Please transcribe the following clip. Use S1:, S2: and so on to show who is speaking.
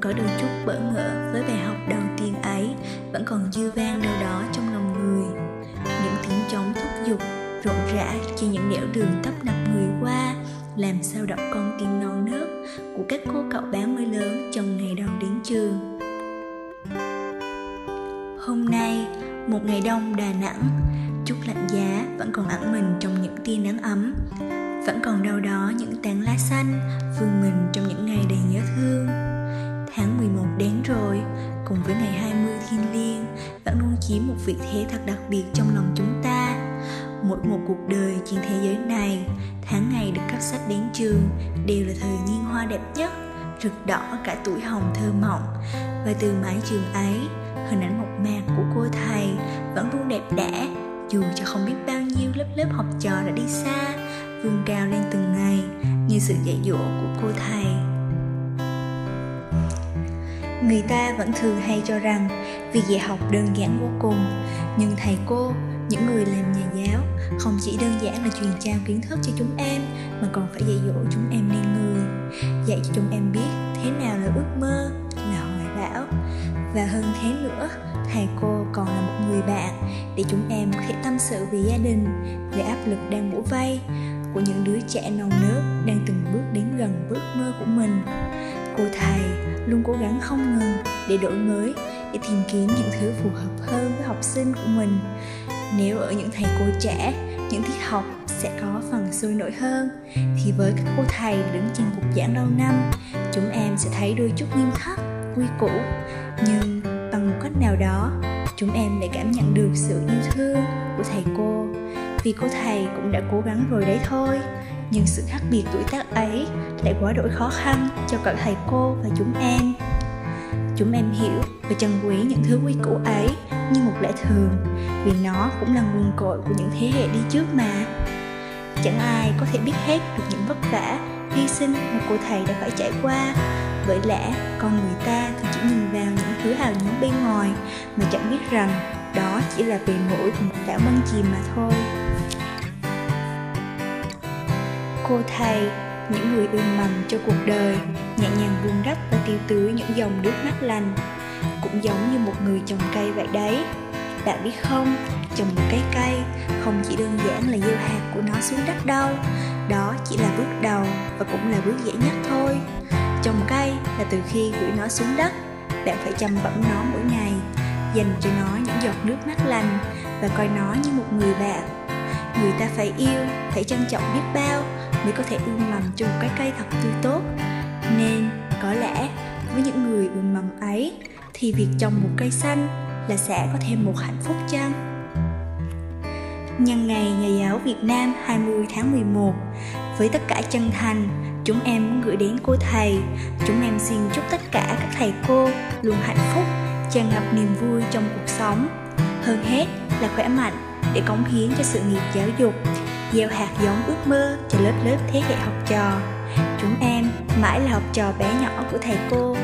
S1: có đôi chút bỡ ngỡ với bài học đầu tiên ấy, vẫn còn dư vang đâu đó trong lòng người. Những tiếng trống thúc giục rộn rã trên những nẻo đường tấp nập người qua, làm sao động con tim non nớt của các cô cậu bé mới lớn trong ngày đầu đến trường. Hôm nay, một ngày đông đà nẵng, chút lạnh giá vẫn còn ẩn mình trong những tia nắng ấm. Vẫn còn đâu đó những tán lá xanh vương mình trong những ngày đầy nhớ thương đến rồi. Cùng với ngày 20 thiên liêng vẫn luôn chiếm một vị thế thật đặc biệt trong lòng chúng ta. Mỗi một cuộc đời trên thế giới này, tháng ngày được cấp sách đến trường đều là thời niên hoa đẹp nhất, rực đỏ cả tuổi hồng thơ mộng. Và từ mái trường ấy, hình ảnh mộc mạc của cô thầy vẫn luôn đẹp đẽ, dù cho không biết bao nhiêu lớp lớp học trò đã đi xa, vươn cao lên từng ngày như sự dạy dỗ của cô thầy người ta vẫn thường hay cho rằng việc dạy học đơn giản vô cùng. Nhưng thầy cô, những người làm nhà giáo, không chỉ đơn giản là truyền trao kiến thức cho chúng em, mà còn phải dạy dỗ chúng em nên người. Dạy cho chúng em biết thế nào là ước mơ, là hoài bão. Và hơn thế nữa, thầy cô còn là một người bạn để chúng em có thể tâm sự về gia đình, về áp lực đang bủa vây của những đứa trẻ non nớt đang từng bước đến gần bước mơ của mình cô thầy luôn cố gắng không ngừng để đổi mới, để tìm kiếm những thứ phù hợp hơn với học sinh của mình. Nếu ở những thầy cô trẻ, những tiết học sẽ có phần sôi nổi hơn, thì với các cô thầy đứng trên bục giảng lâu năm, chúng em sẽ thấy đôi chút nghiêm khắc, quy củ. Nhưng bằng một cách nào đó, chúng em lại cảm nhận được sự yêu thương của thầy cô, vì cô thầy cũng đã cố gắng rồi đấy thôi nhưng sự khác biệt tuổi tác ấy lại quá đổi khó khăn cho cả thầy cô và chúng em. Chúng em hiểu và trân quý những thứ quy củ ấy như một lẽ thường, vì nó cũng là nguồn cội của những thế hệ đi trước mà. Chẳng ai có thể biết hết được những vất vả, hy sinh mà cô thầy đã phải trải qua. Bởi lẽ con người ta thường chỉ nhìn vào những thứ hào nhoáng bên ngoài mà chẳng biết rằng đó chỉ là bề nổi của một đảo băng chìm mà thôi cô thầy những người ươm mầm cho cuộc đời, nhẹ nhàng vun đắp và tiêu tưới những dòng nước mắt lành. Cũng giống như một người trồng cây vậy đấy. Bạn biết không, trồng một cái cây không chỉ đơn giản là gieo hạt của nó xuống đất đâu. Đó chỉ là bước đầu và cũng là bước dễ nhất thôi. Trồng cây là từ khi gửi nó xuống đất, bạn phải chăm bẵm nó mỗi ngày, dành cho nó những giọt nước mắt lành và coi nó như một người bạn. Người ta phải yêu, phải trân trọng biết bao mới có thể ươm mầm cho một cái cây thật tươi tốt. Nên có lẽ với những người ươm mầm ấy thì việc trồng một cây xanh là sẽ có thêm một hạnh phúc chăng? Nhân ngày Nhà giáo Việt Nam 20 tháng 11 Với tất cả chân thành, chúng em muốn gửi đến cô thầy. Chúng em xin chúc tất cả các thầy cô luôn hạnh phúc, tràn ngập niềm vui trong cuộc sống. Hơn hết là khỏe mạnh để cống hiến cho sự nghiệp giáo dục gieo hạt giống ước mơ cho lớp lớp thế hệ học trò. Chúng em mãi là học trò bé nhỏ của thầy cô.